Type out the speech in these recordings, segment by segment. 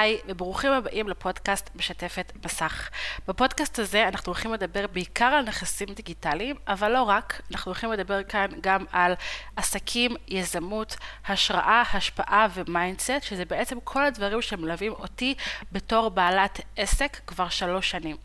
היי, וברוכים הבאים לפודקאסט משתפת מסך. בפודקאסט הזה אנחנו הולכים לדבר בעיקר על נכסים דיגיטליים, אבל לא רק, אנחנו הולכים לדבר כאן גם על עסקים, יזמות, השראה, השפעה ו mindset, שזה בעצם כל הדברים שמלווים אותי בתור בעלת עסק כבר שלוש שנים.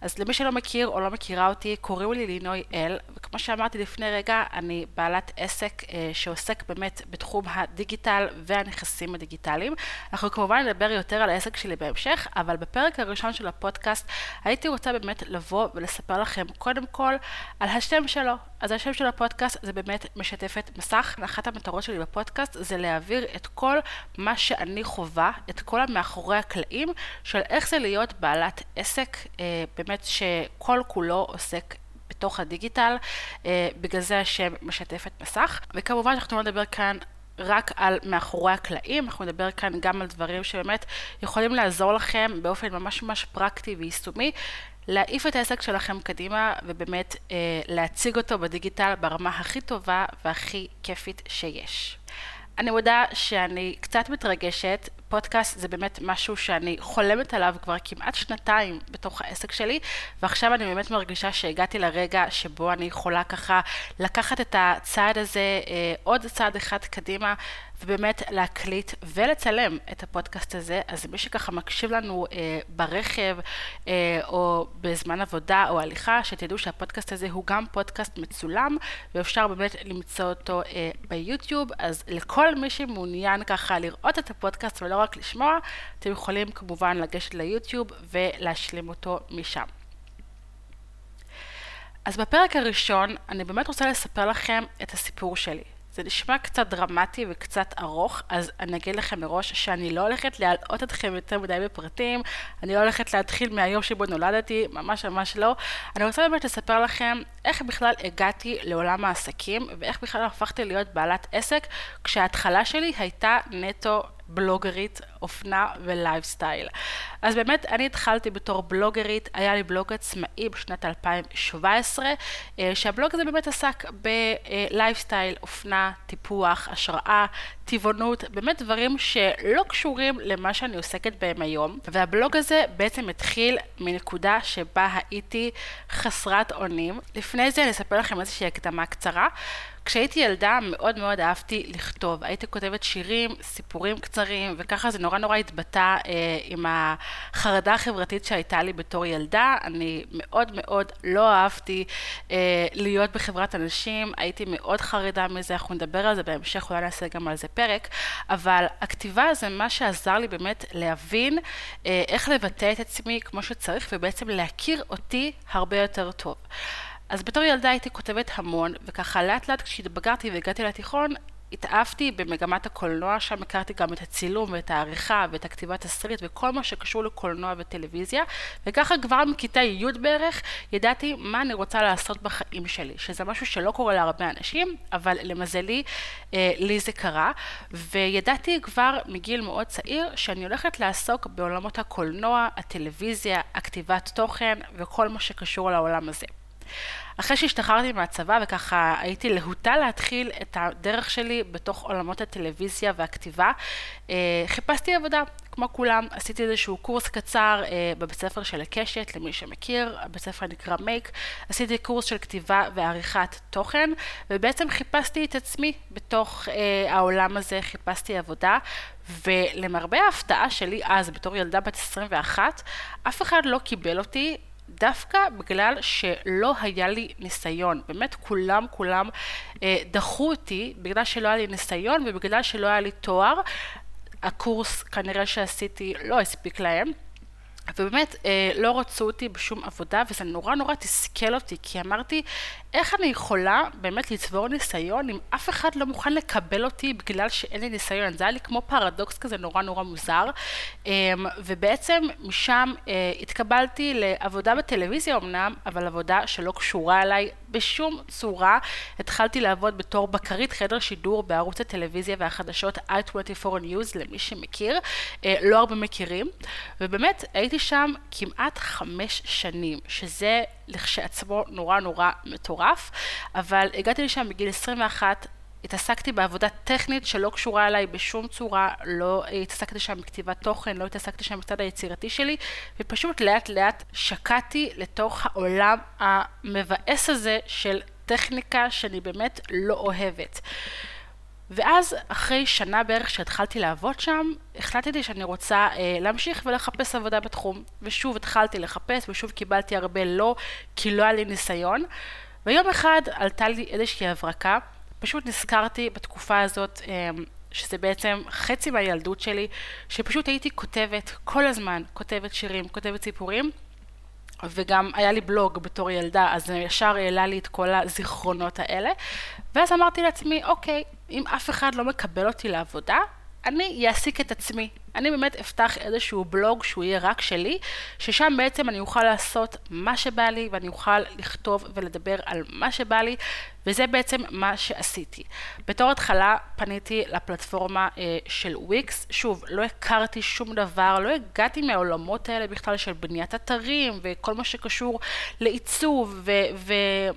אז למי שלא מכיר או לא מכירה אותי, קוראים לי לינוי אל, וכמו שאמרתי לפני רגע, אני בעלת עסק אה, שעוסק באמת בתחום הדיגיטל והנכסים הדיגיטליים. אנחנו כמובן נדבר יותר על העסק שלי בהמשך, אבל בפרק הראשון של הפודקאסט הייתי רוצה באמת לבוא ולספר לכם קודם כל על השם שלו. אז השם של הפודקאסט זה באמת משתפת מסך. אחת המטרות שלי בפודקאסט זה להעביר את כל מה שאני חווה, את כל המאחורי הקלעים של איך זה להיות בעלת עסק. אה, באמת שכל כולו עוסק בתוך הדיגיטל, אה, בגלל זה השם משתפת מסך. וכמובן אנחנו לא נדבר כאן רק על מאחורי הקלעים, אנחנו נדבר כאן גם על דברים שבאמת יכולים לעזור לכם באופן ממש ממש פרקטי ויישומי. להעיף את העסק שלכם קדימה ובאמת אה, להציג אותו בדיגיטל ברמה הכי טובה והכי כיפית שיש. אני מודה שאני קצת מתרגשת, פודקאסט זה באמת משהו שאני חולמת עליו כבר כמעט שנתיים בתוך העסק שלי, ועכשיו אני באמת מרגישה שהגעתי לרגע שבו אני יכולה ככה לקחת את הצעד הזה אה, עוד צעד אחד קדימה, ובאמת להקליט ולצלם את הפודקאסט הזה. אז מי שככה מקשיב לנו אה, ברכב, אה, או בזמן עבודה או הליכה, שתדעו שהפודקאסט הזה הוא גם פודקאסט מצולם, ואפשר באמת למצוא אותו אה, ביוטיוב. אז לכל מי שמעוניין ככה לראות את הפודקאסט ולא רק לשמוע, אתם יכולים כמובן לגשת ליוטיוב ולהשלים אותו משם. אז בפרק הראשון אני באמת רוצה לספר לכם את הסיפור שלי. זה נשמע קצת דרמטי וקצת ארוך, אז אני אגיד לכם מראש שאני לא הולכת להלאות אתכם יותר מדי בפרטים, אני לא הולכת להתחיל מהיום שבו נולדתי, ממש ממש לא. אני רוצה באמת לספר לכם איך בכלל הגעתי לעולם העסקים, ואיך בכלל הפכתי להיות בעלת עסק, כשההתחלה שלי הייתה נטו בלוגרית אופנה ולייפסטייל. אז באמת, אני התחלתי בתור בלוגרית, היה לי בלוג עצמאי בשנת 2017, אה, שהבלוג הזה באמת עסק בלייפסטייל, אופנה, טיפוח, השראה, טבעונות, באמת דברים שלא קשורים למה שאני עוסקת בהם היום. והבלוג הזה בעצם התחיל מנקודה שבה הייתי חסרת אונים. לפני זה אני אספר לכם איזושהי הקדמה קצרה. כשהייתי ילדה מאוד מאוד אהבתי לכתוב. הייתי כותבת שירים, סיפורים קצרים, וככה זה נורא נורא התבטא אה, עם החרדה החברתית שהייתה לי בתור ילדה. אני מאוד מאוד לא אהבתי אה, להיות בחברת אנשים, הייתי מאוד חרדה מזה, אנחנו נדבר על זה בהמשך, אולי נעשה גם על זה פרק, אבל הכתיבה זה מה שעזר לי באמת להבין אה, איך לבטא את עצמי כמו שצריך, ובעצם להכיר אותי הרבה יותר טוב. אז בתור ילדה הייתי כותבת המון, וככה לאט לאט כשהתבגרתי והגעתי לתיכון, התאהבתי במגמת הקולנוע, שם הכרתי גם את הצילום ואת העריכה ואת הכתיבת תסריט וכל מה שקשור לקולנוע וטלוויזיה, וככה כבר מכיתה י' בערך ידעתי מה אני רוצה לעשות בחיים שלי, שזה משהו שלא קורה להרבה אנשים, אבל למזלי אה, לי זה קרה, וידעתי כבר מגיל מאוד צעיר שאני הולכת לעסוק בעולמות הקולנוע, הטלוויזיה, הכתיבת תוכן וכל מה שקשור לעולם הזה. אחרי שהשתחררתי מהצבא וככה הייתי להוטה להתחיל את הדרך שלי בתוך עולמות הטלוויזיה והכתיבה, אה, חיפשתי עבודה. כמו כולם, עשיתי איזשהו קורס קצר אה, בבית ספר של הקשת, למי שמכיר, הבית ספר נקרא מייק, עשיתי קורס של כתיבה ועריכת תוכן, ובעצם חיפשתי את עצמי בתוך אה, העולם הזה, חיפשתי עבודה, ולמרבה ההפתעה שלי אז, בתור ילדה בת 21, אף אחד לא קיבל אותי דווקא בגלל שלא היה לי ניסיון. באמת כולם כולם אה, דחו אותי בגלל שלא היה לי ניסיון ובגלל שלא היה לי תואר. הקורס כנראה שעשיתי לא הספיק להם. ובאמת אה, לא רצו אותי בשום עבודה וזה נורא נורא תסכל אותי כי אמרתי איך אני יכולה באמת לצבור ניסיון אם אף אחד לא מוכן לקבל אותי בגלל שאין לי ניסיון? זה היה לי כמו פרדוקס כזה נורא נורא מוזר. אה, ובעצם משם אה, התקבלתי לעבודה בטלוויזיה אמנם אבל עבודה שלא קשורה אליי בשום צורה. התחלתי לעבוד בתור בקרית חדר שידור בערוץ הטלוויזיה והחדשות i24 News למי שמכיר. אה, לא הרבה מכירים. ובאמת הייתי הייתי שם כמעט חמש שנים, שזה לכשעצמו נורא נורא מטורף, אבל הגעתי לשם בגיל 21, התעסקתי בעבודה טכנית שלא קשורה אליי בשום צורה, לא התעסקתי שם בכתיבת תוכן, לא התעסקתי שם בצד היצירתי שלי, ופשוט לאט לאט שקעתי לתוך העולם המבאס הזה של טכניקה שאני באמת לא אוהבת. ואז אחרי שנה בערך שהתחלתי לעבוד שם, החלטתי שאני רוצה אה, להמשיך ולחפש עבודה בתחום. ושוב התחלתי לחפש ושוב קיבלתי הרבה לא, כי לא היה לי ניסיון. ויום אחד עלתה לי איזושהי הברקה, פשוט נזכרתי בתקופה הזאת, אה, שזה בעצם חצי מהילדות שלי, שפשוט הייתי כותבת כל הזמן, כותבת שירים, כותבת סיפורים. וגם היה לי בלוג בתור ילדה, אז זה ישר העלה לי את כל הזיכרונות האלה. ואז אמרתי לעצמי, אוקיי, אם אף אחד לא מקבל אותי לעבודה, אני אעסיק את עצמי. אני באמת אפתח איזשהו בלוג שהוא יהיה רק שלי, ששם בעצם אני אוכל לעשות מה שבא לי ואני אוכל לכתוב ולדבר על מה שבא לי, וזה בעצם מה שעשיתי. בתור התחלה פניתי לפלטפורמה אה, של וויקס, שוב, לא הכרתי שום דבר, לא הגעתי מהעולמות האלה בכלל של בניית אתרים וכל מה שקשור לעיצוב, ו-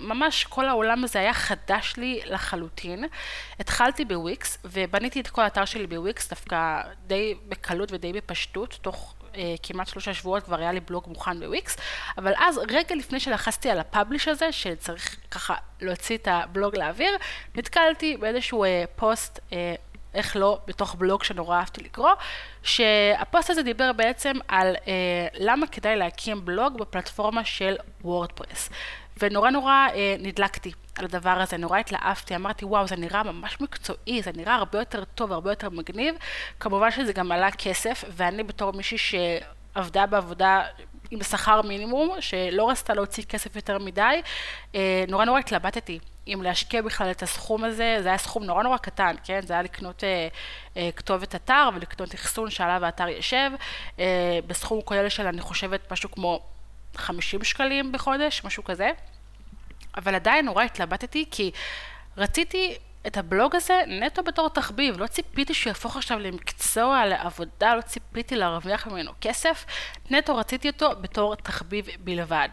וממש כל העולם הזה היה חדש לי לחלוטין. התחלתי בוויקס ובניתי את כל האתר שלי בוויקס דווקא די בקלות ודי בפשטות, תוך אה, כמעט שלושה שבועות כבר היה לי בלוג מוכן בוויקס, אבל אז רגע לפני שלחצתי על ה publish הזה, שצריך ככה להוציא את הבלוג לאוויר, נתקלתי באיזשהו אה, פוסט, אה, איך לא, בתוך בלוג שנורא אהבתי לקרוא, שהפוסט הזה דיבר בעצם על אה, למה כדאי להקים בלוג בפלטפורמה של וורדפרס. ונורא נורא אה, נדלקתי על הדבר הזה, נורא התלהבתי, אמרתי וואו זה נראה ממש מקצועי, זה נראה הרבה יותר טוב, הרבה יותר מגניב, כמובן שזה גם עלה כסף, ואני בתור מישהי שעבדה בעבודה עם שכר מינימום, שלא רצתה להוציא כסף יותר מדי, אה, נורא נורא התלבטתי אם להשקיע בכלל את הסכום הזה, זה היה סכום נורא נורא קטן, כן? זה היה לקנות אה, אה, כתובת אתר ולקנות אחסון שעליו האתר יושב, אה, בסכום כולל של אני חושבת משהו כמו 50 שקלים בחודש, משהו כזה. אבל עדיין נורא התלבטתי, כי רציתי את הבלוג הזה נטו בתור תחביב, לא ציפיתי שהוא יהפוך עכשיו למקצוע, לעבודה, לא ציפיתי להרוויח ממנו כסף, נטו רציתי אותו בתור תחביב בלבד.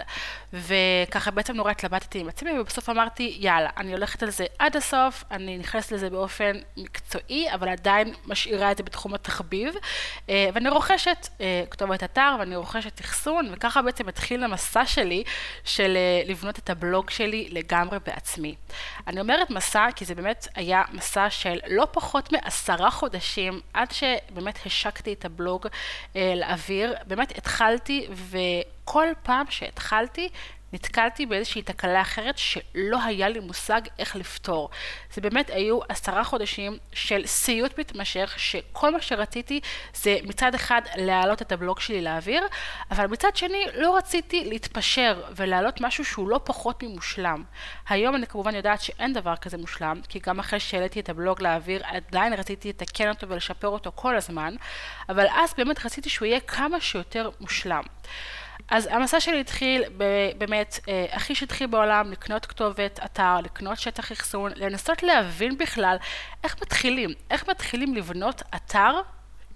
וככה בעצם נורא התלבטתי עם עצמי, ובסוף אמרתי, יאללה, אני הולכת על זה עד הסוף, אני נכנסת לזה באופן מקצועי, אבל עדיין משאירה את זה בתחום התחביב, אה, ואני רוכשת אה, כתובת אתר, ואני רוכשת אחסון, וככה בעצם התחיל המסע שלי של אה, לבנות את הבלוג שלי לגמרי בעצמי. אני אומרת מסע, כי זה באמת היה מסע של לא פחות מעשרה חודשים, עד שבאמת השקתי את הבלוג לאוויר. באמת התחלתי, וכל פעם שהתחלתי, נתקלתי באיזושהי תקלה אחרת שלא היה לי מושג איך לפתור. זה באמת היו עשרה חודשים של סיוט מתמשך, שכל מה שרציתי זה מצד אחד להעלות את הבלוג שלי לאוויר, אבל מצד שני לא רציתי להתפשר ולהעלות משהו שהוא לא פחות ממושלם. היום אני כמובן יודעת שאין דבר כזה מושלם, כי גם אחרי שהעליתי את הבלוג לאוויר עדיין רציתי לתקן אותו ולשפר אותו כל הזמן, אבל אז באמת רציתי שהוא יהיה כמה שיותר מושלם. אז המסע שלי התחיל באמת, אה, הכי שטחי בעולם, לקנות כתובת אתר, לקנות שטח אחסון, לנסות להבין בכלל איך מתחילים, איך מתחילים לבנות אתר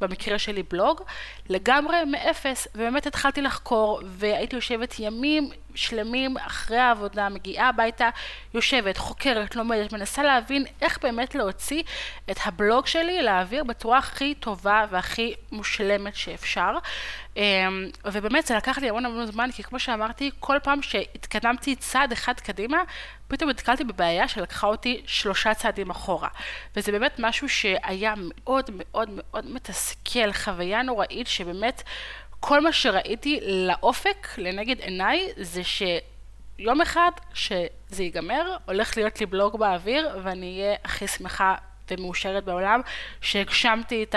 במקרה שלי בלוג, לגמרי מאפס, ובאמת התחלתי לחקור, והייתי יושבת ימים שלמים אחרי העבודה, מגיעה הביתה, יושבת, חוקרת, לומדת, מנסה להבין איך באמת להוציא את הבלוג שלי לאוויר בצורה הכי טובה והכי מושלמת שאפשר. אמ, ובאמת זה לקח לי המון המון זמן, כי כמו שאמרתי, כל פעם שהתקדמתי צעד אחד קדימה, פתאום נתקלתי בבעיה שלקחה אותי שלושה צעדים אחורה. וזה באמת משהו שהיה מאוד מאוד מאוד מתסכל, חוויה נוראית שבאמת כל מה שראיתי לאופק, לנגד עיניי, זה שיום אחד שזה ייגמר, הולך להיות לי בלוג באוויר ואני אהיה הכי שמחה ומאושרת בעולם שהגשמתי את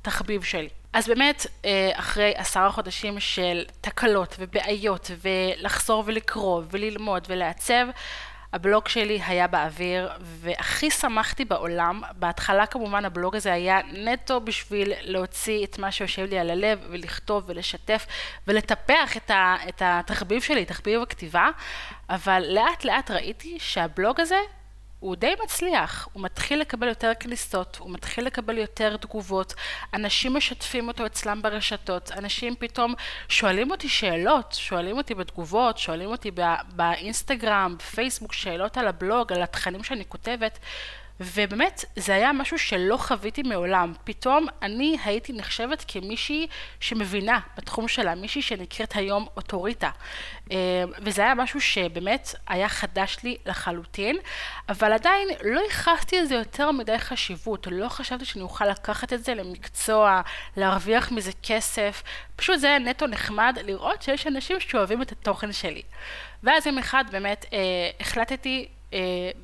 התחביב שלי. אז באמת, אה, אחרי עשרה חודשים של תקלות ובעיות ולחזור ולקרוא וללמוד ולעצב, הבלוג שלי היה באוויר, והכי שמחתי בעולם, בהתחלה כמובן הבלוג הזה היה נטו בשביל להוציא את מה שיושב לי על הלב, ולכתוב ולשתף ולטפח את, ה, את התחביב שלי, תחביב הכתיבה, אבל לאט לאט ראיתי שהבלוג הזה הוא די מצליח, הוא מתחיל לקבל יותר כניסות, הוא מתחיל לקבל יותר תגובות, אנשים משתפים אותו אצלם ברשתות, אנשים פתאום שואלים אותי שאלות, שואלים אותי בתגובות, שואלים אותי באינסטגרם, בפייסבוק, שאלות על הבלוג, על התכנים שאני כותבת, ובאמת, זה היה משהו שלא חוויתי מעולם. פתאום אני הייתי נחשבת כמישהי שמבינה בתחום שלה, מישהי שנקראת היום אוטוריטה. אה, וזה היה משהו שבאמת היה חדש לי לחלוטין, אבל עדיין לא ייחסתי לזה יותר מדי חשיבות. לא חשבתי שאני אוכל לקחת את זה למקצוע, להרוויח מזה כסף. פשוט זה היה נטו נחמד לראות שיש אנשים שאוהבים את התוכן שלי. ואז יום אחד באמת אה, החלטתי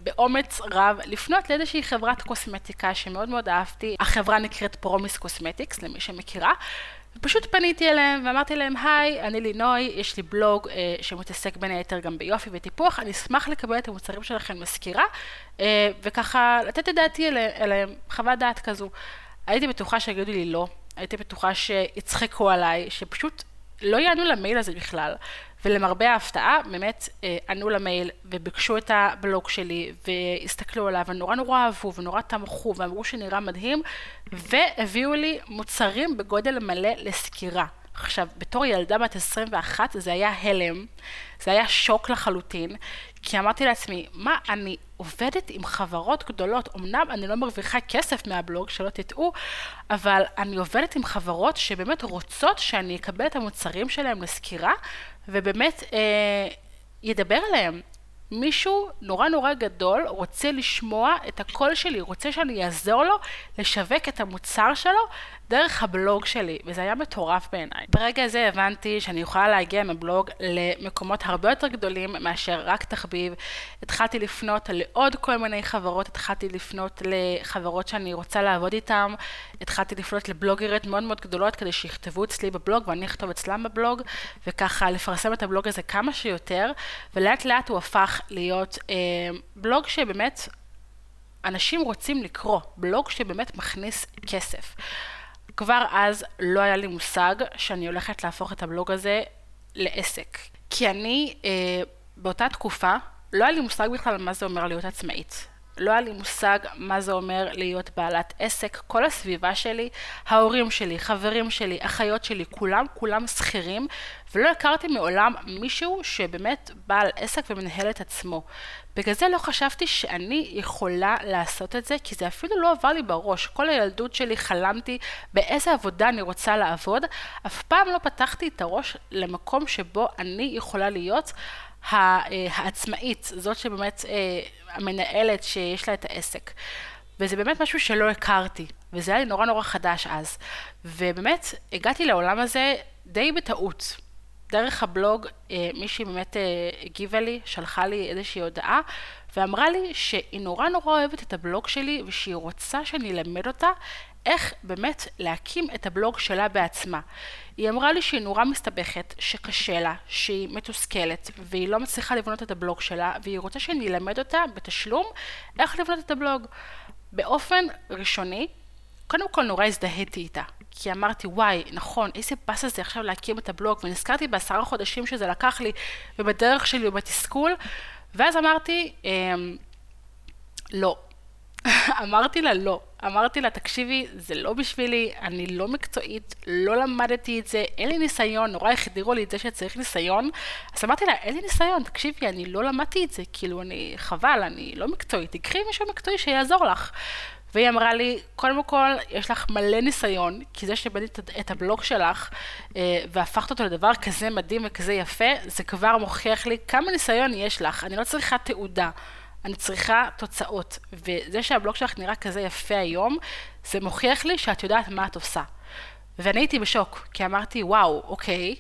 באומץ רב לפנות לאיזושהי חברת קוסמטיקה שמאוד מאוד אהבתי. החברה נקראת פרומיס קוסמטיקס, למי שמכירה. ופשוט פניתי אליהם ואמרתי להם, היי, אני לינוי, יש לי בלוג אה, שמתעסק בין היתר גם ביופי וטיפוח, אני אשמח לקבל את המוצרים שלכם בסקירה, אה, וככה לתת את דעתי אליהם, אליהם, חוות דעת כזו. הייתי בטוחה שיגידו לי לא, הייתי בטוחה שיצחקו עליי, שפשוט לא יענו למייל הזה בכלל. ולמרבה ההפתעה, באמת אה, ענו למייל וביקשו את הבלוג שלי והסתכלו עליו ונורא נורא אהבו ונורא תמכו ואמרו שנראה מדהים והביאו לי מוצרים בגודל מלא לסקירה. עכשיו, בתור ילדה בת 21 זה היה הלם, זה היה שוק לחלוטין, כי אמרתי לעצמי, מה, אני עובדת עם חברות גדולות, אמנם אני לא מרוויחה כסף מהבלוג, שלא תטעו, אבל אני עובדת עם חברות שבאמת רוצות שאני אקבל את המוצרים שלהם לסקירה, ובאמת אה, ידבר עליהם. מישהו נורא נורא גדול רוצה לשמוע את הקול שלי, רוצה שאני אעזור לו לשווק את המוצר שלו דרך הבלוג שלי, וזה היה מטורף בעיניי. ברגע הזה הבנתי שאני יכולה להגיע מבלוג למקומות הרבה יותר גדולים מאשר רק תחביב. התחלתי לפנות לעוד כל מיני חברות, התחלתי לפנות לחברות שאני רוצה לעבוד איתן, התחלתי לפנות לבלוגריות מאוד מאוד גדולות כדי שיכתבו אצלי בבלוג ואני אכתוב אצלם בבלוג, וככה לפרסם את הבלוג הזה כמה שיותר, ולאט לאט הוא הפך להיות אה, בלוג שבאמת אנשים רוצים לקרוא, בלוג שבאמת מכניס כסף. כבר אז לא היה לי מושג שאני הולכת להפוך את הבלוג הזה לעסק. כי אני, אה, באותה תקופה, לא היה לי מושג בכלל מה זה אומר להיות עצמאית. לא היה לי מושג מה זה אומר להיות בעלת עסק. כל הסביבה שלי, ההורים שלי, חברים שלי, אחיות שלי, כולם, כולם שכירים, ולא הכרתי מעולם מישהו שבאמת בעל עסק ומנהל את עצמו. בגלל זה לא חשבתי שאני יכולה לעשות את זה, כי זה אפילו לא עבר לי בראש. כל הילדות שלי חלמתי באיזה עבודה אני רוצה לעבוד, אף פעם לא פתחתי את הראש למקום שבו אני יכולה להיות העצמאית, זאת שבאמת אה, המנהלת שיש לה את העסק. וזה באמת משהו שלא הכרתי, וזה היה לי נורא נורא חדש אז. ובאמת, הגעתי לעולם הזה די בטעות. דרך הבלוג אה, מישהי באמת הגיבה לי, שלחה לי איזושהי הודעה, ואמרה לי שהיא נורא נורא אוהבת את הבלוג שלי, ושהיא רוצה שאני אלמד אותה איך באמת להקים את הבלוג שלה בעצמה. היא אמרה לי שהיא נורא מסתבכת, שקשה לה, שהיא מתוסכלת, והיא לא מצליחה לבנות את הבלוג שלה, והיא רוצה שאני אלמד אותה בתשלום איך לבנות את הבלוג. באופן ראשוני, קודם כל נורא הזדהיתי איתה, כי אמרתי, וואי, נכון, איזה באסה זה עכשיו להקים את הבלוג, ונזכרתי בעשרה חודשים שזה לקח לי, ובדרך שלי ובתסכול, ואז אמרתי, אמ, לא. אמרתי לה לא. אמרתי לה, תקשיבי, זה לא בשבילי, אני לא מקצועית, לא למדתי את זה, אין לי ניסיון, נורא החדירו לי את זה שצריך ניסיון. אז אמרתי לה, אין לי ניסיון, תקשיבי, אני לא למדתי את זה, כאילו, אני, חבל, אני לא מקצועית, תקחי מישהו מקצועי שיעזור לך. והיא אמרה לי, קודם כל, יש לך מלא ניסיון, כי זה שבנית את הבלוג שלך אה, והפכת אותו לדבר כזה מדהים וכזה יפה, זה כבר מוכיח לי כמה ניסיון יש לך. אני לא צריכה תעודה. אני צריכה תוצאות. וזה שהבלוג שלך נראה כזה יפה היום, זה מוכיח לי שאת יודעת מה את עושה. ואני הייתי בשוק, כי אמרתי, וואו, אוקיי,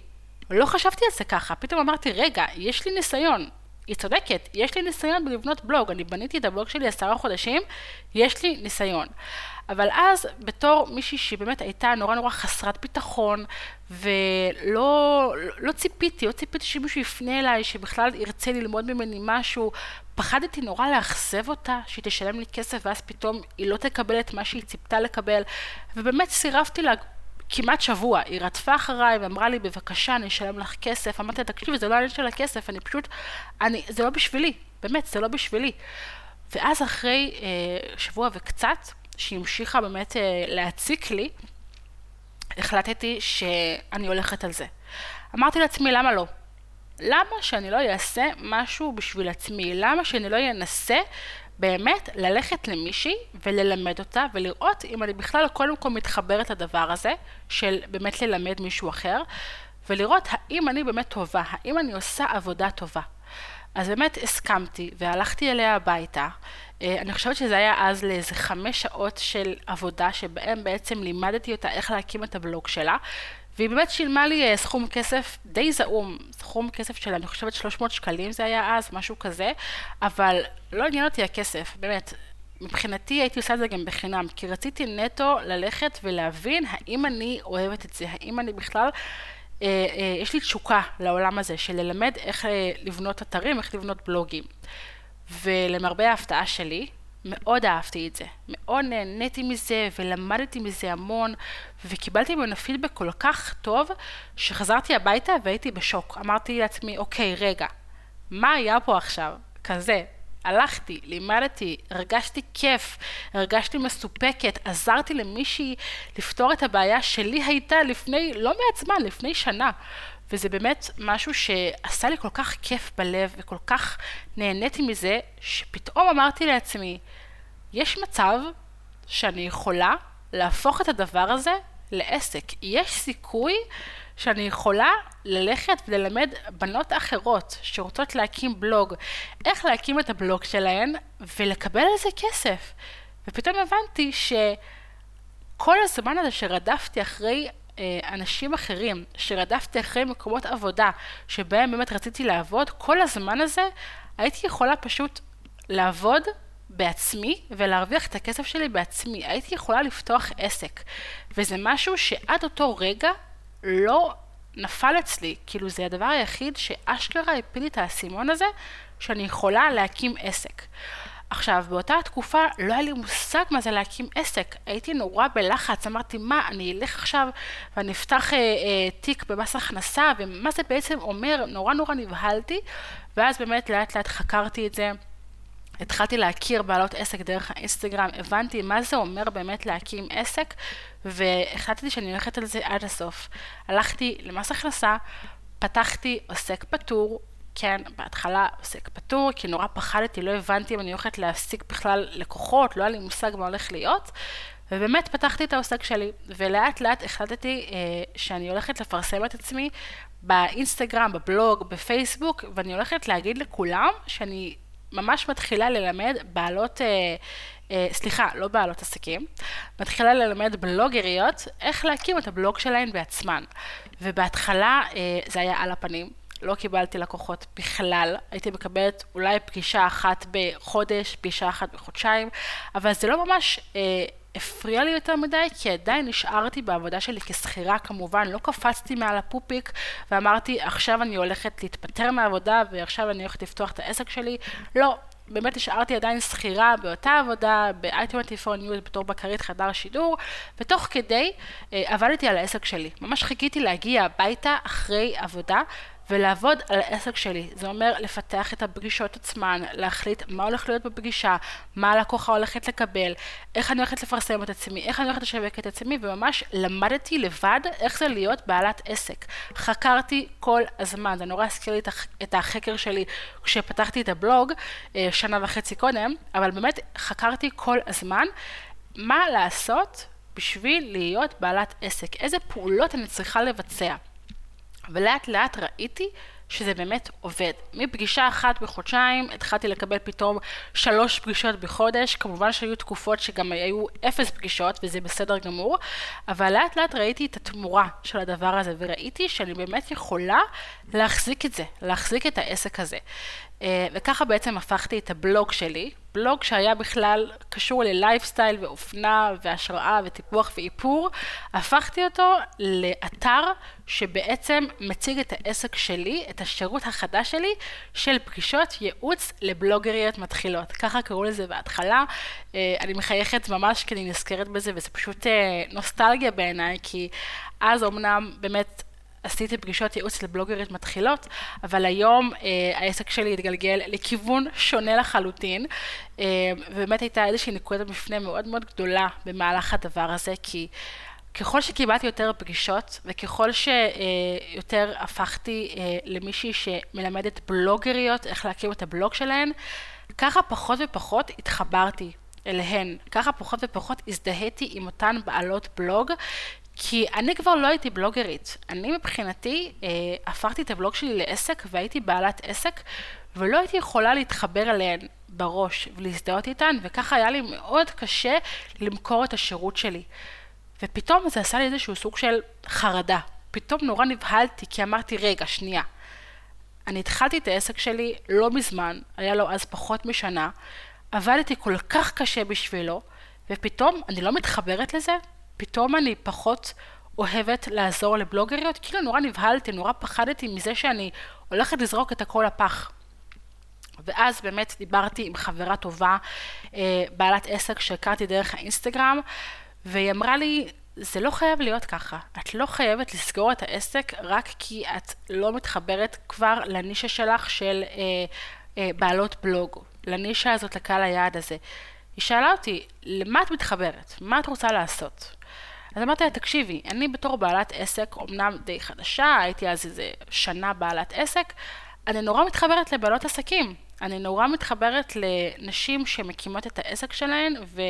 לא חשבתי על זה ככה. פתאום אמרתי, רגע, יש לי ניסיון. היא צודקת, יש לי ניסיון בלבנות בלוג. אני בניתי את הבלוג שלי עשרה חודשים, יש לי ניסיון. אבל אז, בתור מישהי שבאמת הייתה נורא נורא חסרת ביטחון, ולא לא ציפיתי, לא ציפיתי שמישהו יפנה אליי, שבכלל ירצה ללמוד ממני משהו, פחדתי נורא לאכזב אותה, שהיא תשלם לי כסף, ואז פתאום היא לא תקבל את מה שהיא ציפתה לקבל, ובאמת סירבתי לה כמעט שבוע. היא רדפה אחריי ואמרה לי, בבקשה, אני אשלם לך כסף. אמרתי לה, תקשיבי, זה לא העניין של הכסף, אני פשוט, אני, זה לא בשבילי, באמת, זה לא בשבילי. ואז אחרי אה, שבוע וקצת, שהיא המשיכה באמת אה, להציק לי, החלטתי שאני הולכת על זה. אמרתי לעצמי, למה לא? למה שאני לא אעשה משהו בשביל עצמי? למה שאני לא אנסה באמת ללכת למישהי וללמד אותה ולראות אם אני בכלל קודם כל מתחברת לדבר הזה של באמת ללמד מישהו אחר ולראות האם אני באמת טובה, האם אני עושה עבודה טובה. אז באמת הסכמתי והלכתי אליה הביתה. אה, אני חושבת שזה היה אז לאיזה חמש שעות של עבודה שבהם בעצם לימדתי אותה איך להקים את הבלוג שלה והיא באמת שילמה לי אה, סכום כסף די זעום, סכום כסף של אני חושבת 300 שקלים זה היה אז, משהו כזה, אבל לא עניין אותי הכסף, באמת. מבחינתי הייתי עושה את זה גם בחינם, כי רציתי נטו ללכת ולהבין האם אני אוהבת את זה, האם אני בכלל, אה, אה, יש לי תשוקה לעולם הזה של ללמד איך אה, לבנות אתרים, איך לבנות בלוגים. ולמרבה ההפתעה שלי, מאוד אהבתי את זה, מאוד נהניתי מזה ולמדתי מזה המון וקיבלתי ממנו פידבק כל כך טוב שחזרתי הביתה והייתי בשוק. אמרתי לעצמי, אוקיי, רגע, מה היה פה עכשיו? כזה. הלכתי, לימדתי, הרגשתי כיף, הרגשתי מסופקת, עזרתי למישהי לפתור את הבעיה שלי הייתה לפני, לא מעט זמן, לפני שנה. וזה באמת משהו שעשה לי כל כך כיף בלב וכל כך נהניתי מזה, שפתאום אמרתי לעצמי, יש מצב שאני יכולה להפוך את הדבר הזה לעסק. יש סיכוי שאני יכולה ללכת וללמד בנות אחרות שרוצות להקים בלוג, איך להקים את הבלוג שלהן ולקבל על זה כסף. ופתאום הבנתי שכל הזמן הזה שרדפתי אחרי אנשים אחרים, שרדפתי אחרי מקומות עבודה שבהם באמת רציתי לעבוד, כל הזמן הזה הייתי יכולה פשוט לעבוד בעצמי ולהרוויח את הכסף שלי בעצמי. הייתי יכולה לפתוח עסק. וזה משהו שעד אותו רגע לא נפל אצלי. כאילו זה הדבר היחיד שאשכרה הפיל לי את האסימון הזה, שאני יכולה להקים עסק. עכשיו, באותה תקופה לא היה לי מושג מה זה להקים עסק. הייתי נורא בלחץ, אמרתי, מה, אני אלך עכשיו ואני אפתח אה, אה, תיק במס הכנסה, ומה זה בעצם אומר, נורא נורא נבהלתי, ואז באמת לאט לאט חקרתי את זה. התחלתי להכיר בעלות עסק דרך האינסטגרם, הבנתי מה זה אומר באמת להקים עסק, והחלטתי שאני הולכת על זה עד הסוף. הלכתי למס הכנסה, פתחתי עוסק פטור, כן, בהתחלה עוסק פטור, כי נורא פחדתי, לא הבנתי אם אני הולכת להעסיק בכלל לקוחות, לא היה לי מושג מה הולך להיות, ובאמת פתחתי את העוסק שלי, ולאט לאט החלטתי אה, שאני הולכת לפרסם את עצמי באינסטגרם, בבלוג, בפייסבוק, ואני הולכת להגיד לכולם שאני ממש מתחילה ללמד בעלות, אה, אה, סליחה, לא בעלות עסקים, מתחילה ללמד בלוגריות איך להקים את הבלוג שלהן בעצמן. ובהתחלה אה, זה היה על הפנים. לא קיבלתי לקוחות בכלל, הייתי מקבלת אולי פגישה אחת בחודש, פגישה אחת בחודשיים, אבל זה לא ממש אה, הפריע לי יותר מדי, כי עדיין נשארתי בעבודה שלי כשכירה כמובן, לא קפצתי מעל הפופיק ואמרתי עכשיו אני הולכת להתפטר מהעבודה ועכשיו אני הולכת לפתוח את העסק שלי, לא, באמת נשארתי עדיין שכירה באותה עבודה, ב-i24 News בתור בקרית חדר שידור, ותוך כדי אה, עבדתי על העסק שלי. ממש חיכיתי להגיע הביתה אחרי עבודה ולעבוד על העסק שלי. זה אומר לפתח את הפגישות עצמן, להחליט מה הולך להיות בפגישה, מה הלקוחה הולכת לקבל, איך אני הולכת לפרסם את עצמי, איך אני הולכת לשווק את עצמי, וממש למדתי לבד איך זה להיות בעלת עסק. חקרתי כל הזמן, זה נורא הזכיר לי את החקר שלי כשפתחתי את הבלוג אה, שנה וחצי קודם, אבל באמת חקרתי כל הזמן מה לעשות בשביל להיות בעלת עסק, איזה פעולות אני צריכה לבצע. ולאט לאט ראיתי שזה באמת עובד. מפגישה אחת בחודשיים התחלתי לקבל פתאום שלוש פגישות בחודש, כמובן שהיו תקופות שגם היו אפס פגישות וזה בסדר גמור, אבל לאט לאט ראיתי את התמורה של הדבר הזה וראיתי שאני באמת יכולה להחזיק את זה, להחזיק את העסק הזה. אה, וככה בעצם הפכתי את הבלוג שלי, בלוג שהיה בכלל קשור ללייפסטייל ואופנה והשראה וטיפוח ואיפור, הפכתי אותו לאתר שבעצם מציג את העסק שלי, את השירות החדש שלי של פגישות ייעוץ לבלוגריות מתחילות. ככה קראו לזה בהתחלה. אה, אני מחייכת ממש כי אני נזכרת בזה וזה פשוט אה, נוסטלגיה בעיניי, כי אז אמנם באמת עשיתי פגישות ייעוץ לבלוגרית מתחילות, אבל היום אה, העסק שלי התגלגל לכיוון שונה לחלוטין, אה, ובאמת הייתה איזושהי נקודת מפנה מאוד מאוד גדולה במהלך הדבר הזה, כי ככל שקיבלתי יותר פגישות, וככל שיותר הפכתי אה, למישהי שמלמדת בלוגריות איך להקים את הבלוג שלהן, ככה פחות ופחות התחברתי אליהן. ככה פחות ופחות הזדהיתי עם אותן בעלות בלוג, כי אני כבר לא הייתי בלוגרית. אני מבחינתי אה, הפכתי את הבלוג שלי לעסק והייתי בעלת עסק, ולא הייתי יכולה להתחבר אליהן בראש ולהזדהות איתן, וככה היה לי מאוד קשה למכור את השירות שלי. ופתאום זה עשה לי איזשהו סוג של חרדה. פתאום נורא נבהלתי, כי אמרתי, רגע, שנייה. אני התחלתי את העסק שלי לא מזמן, היה לו אז פחות משנה, עבדתי כל כך קשה בשבילו, ופתאום אני לא מתחברת לזה, פתאום אני פחות אוהבת לעזור לבלוגריות, כאילו נורא נבהלתי, נורא פחדתי מזה שאני הולכת לזרוק את הכל לפח. ואז באמת דיברתי עם חברה טובה, אה, בעלת עסק שהכרתי דרך האינסטגרם, והיא אמרה לי, זה לא חייב להיות ככה. את לא חייבת לסגור את העסק רק כי את לא מתחברת כבר לנישה שלך של אה, אה, בעלות בלוג, לנישה הזאת, לקהל היעד הזה. היא שאלה אותי, למה את מתחברת? מה את רוצה לעשות? אז אמרתי לה, תקשיבי, אני בתור בעלת עסק, אמנם די חדשה, הייתי אז איזה שנה בעלת עסק, אני נורא מתחברת לבעלות עסקים. אני נורא מתחברת לנשים שמקימות את העסק שלהן, ו...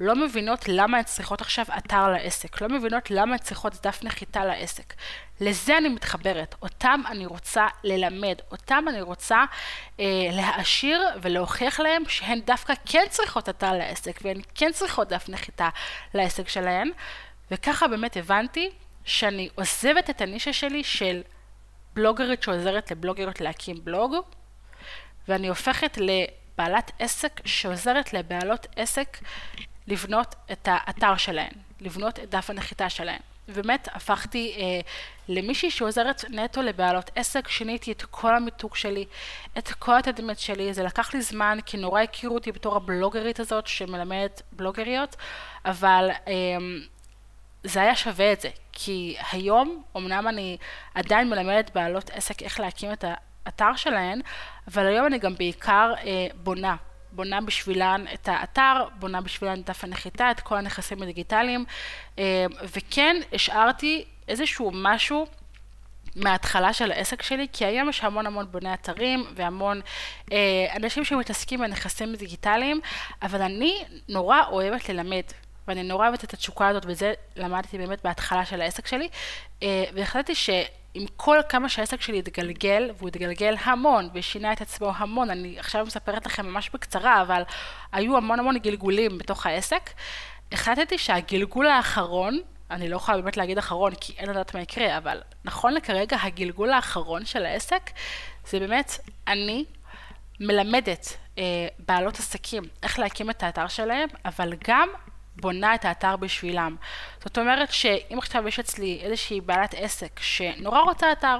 לא מבינות למה הן צריכות עכשיו אתר לעסק, לא מבינות למה הן צריכות דף נחיתה לעסק. לזה אני מתחברת, אותם אני רוצה ללמד, אותם אני רוצה אה, להעשיר ולהוכיח להם שהן דווקא כן צריכות אתר לעסק, והן כן צריכות דף נחיתה לעסק שלהן, וככה באמת הבנתי שאני עוזבת את הנישה שלי של בלוגרית שעוזרת לבלוגריות להקים בלוג, ואני הופכת לבעלת עסק שעוזרת לבעלות עסק לבנות את האתר שלהן, לבנות את דף הנחיתה שלהן. באמת הפכתי אה, למישהי שעוזרת נטו לבעלות עסק, שיניתי את כל המיתוג שלי, את כל התדמית שלי, זה לקח לי זמן, כי נורא הכירו אותי בתור הבלוגרית הזאת שמלמדת בלוגריות, אבל אה, זה היה שווה את זה, כי היום, אמנם אני עדיין מלמדת בעלות עסק איך להקים את האתר שלהן, אבל היום אני גם בעיקר אה, בונה. בונה בשבילן את האתר, בונה בשבילן את דף הנחיתה, את כל הנכסים הדיגיטליים, אה, וכן השארתי איזשהו משהו מההתחלה של העסק שלי, כי היום יש המון המון בוני אתרים והמון אה, אנשים שמתעסקים בנכסים דיגיטליים, אבל אני נורא אוהבת ללמד. ואני נורא אוהבת את התשוקה הזאת, וזה למדתי באמת בהתחלה של העסק שלי, אה, והחלטתי ש... עם כל כמה שהעסק שלי התגלגל, והוא התגלגל המון, ושינה את עצמו המון, אני עכשיו מספרת לכם ממש בקצרה, אבל היו המון המון גלגולים בתוך העסק, החלטתי שהגלגול האחרון, אני לא יכולה באמת להגיד אחרון, כי אין לדעת מה יקרה, אבל נכון לכרגע, הגלגול האחרון של העסק, זה באמת, אני מלמדת אה, בעלות עסקים איך להקים את האתר שלהם, אבל גם בונה את האתר בשבילם. זאת אומרת שאם עכשיו יש אצלי איזושהי בעלת עסק שנורא רוצה אתר,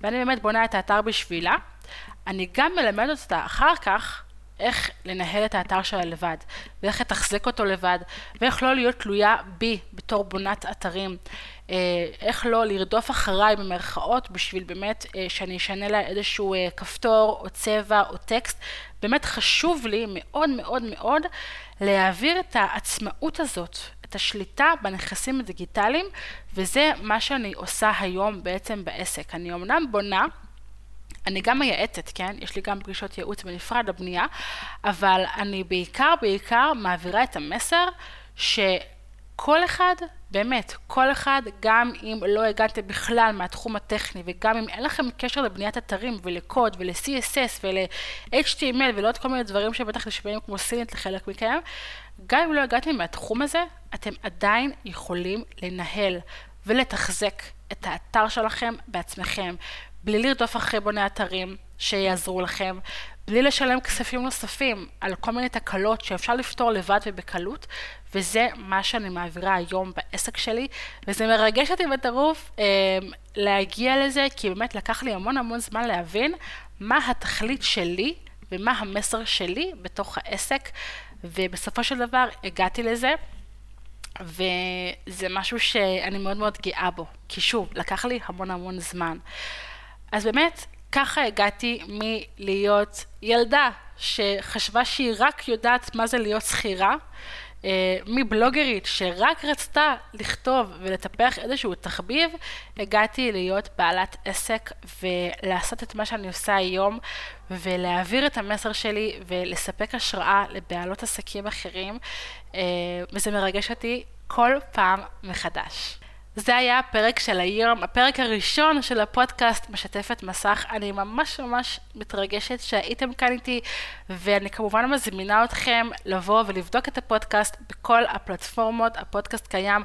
ואני באמת בונה את האתר בשבילה, אני גם מלמדת אותה אחר כך איך לנהל את האתר שלה לבד, ואיך לתחזק אותו לבד, ואיך לא להיות תלויה בי בתור בונת אתרים, אה, איך לא לרדוף אחריי במרכאות בשביל באמת אה, שאני אשנה לה איזשהו אה, כפתור או צבע או טקסט. באמת חשוב לי מאוד מאוד מאוד להעביר את העצמאות הזאת, את השליטה בנכסים הדיגיטליים, וזה מה שאני עושה היום בעצם בעסק. אני אמנם בונה אני גם מייעצת, כן? יש לי גם פגישות ייעוץ בנפרד לבנייה, אבל אני בעיקר בעיקר מעבירה את המסר שכל אחד, באמת, כל אחד, גם אם לא הגעתם בכלל מהתחום הטכני, וגם אם אין לכם קשר לבניית אתרים ולקוד ול-CSS ול-HTML ולעוד כל מיני דברים שבטח נשמעים כמו סינית לחלק מכם, גם אם לא הגעתם מהתחום הזה, אתם עדיין יכולים לנהל ולתחזק את האתר שלכם בעצמכם. בלי לרדוף אחרי בוני אתרים שיעזרו לכם, בלי לשלם כספים נוספים על כל מיני תקלות שאפשר לפתור לבד ובקלות, וזה מה שאני מעבירה היום בעסק שלי, וזה מרגש אותי בטירוף אה, להגיע לזה, כי באמת לקח לי המון המון זמן להבין מה התכלית שלי ומה המסר שלי בתוך העסק, ובסופו של דבר הגעתי לזה. וזה משהו שאני מאוד מאוד גאה בו, כי שוב, לקח לי המון המון זמן. אז באמת, ככה הגעתי מלהיות ילדה שחשבה שהיא רק יודעת מה זה להיות שכירה, מבלוגרית שרק רצתה לכתוב ולטפח איזשהו תחביב, הגעתי להיות בעלת עסק ולעשות את מה שאני עושה היום ולהעביר את המסר שלי ולספק השראה לבעלות עסקים אחרים, אה, וזה מרגש אותי כל פעם מחדש. זה היה הפרק של היום, הפרק הראשון של הפודקאסט משתפת מסך. אני ממש ממש מתרגשת שהייתם כאן איתי, ואני כמובן מזמינה אתכם לבוא ולבדוק את הפודקאסט בכל הפלטפורמות. הפודקאסט קיים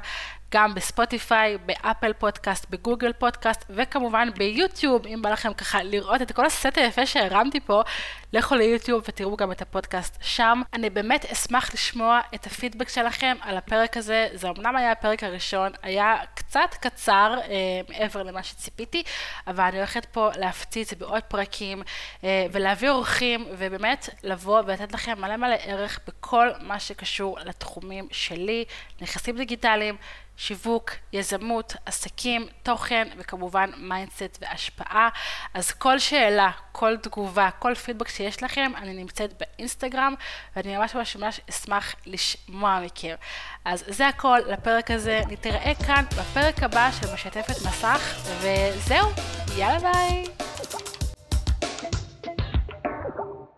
גם בספוטיפיי, באפל פודקאסט, בגוגל פודקאסט, וכמובן ביוטיוב, אם בא לכם ככה לראות את כל הסט היפה שהרמתי פה, לכו ליוטיוב ותראו גם את הפודקאסט שם. אני באמת אשמח לשמוע את הפידבק שלכם על הפרק הזה. זה אמנם היה הפרק הראשון, היה קצת קצר אה, מעבר למה שציפיתי, אבל אני הולכת פה להפציץ בעוד פרקים אה, ולהביא אורחים, ובאמת לבוא ולתת לכם מלא מלא ערך בכל מה שקשור לתחומים שלי, נכסים דיגיטליים. שיווק, יזמות, עסקים, תוכן וכמובן mindset והשפעה. אז כל שאלה, כל תגובה, כל פידבק שיש לכם, אני נמצאת באינסטגרם ואני ממש ממש ממש אשמח לשמוע מכם. אז זה הכל לפרק הזה, נתראה כאן בפרק הבא של משתפת מסך וזהו, יאללה ביי!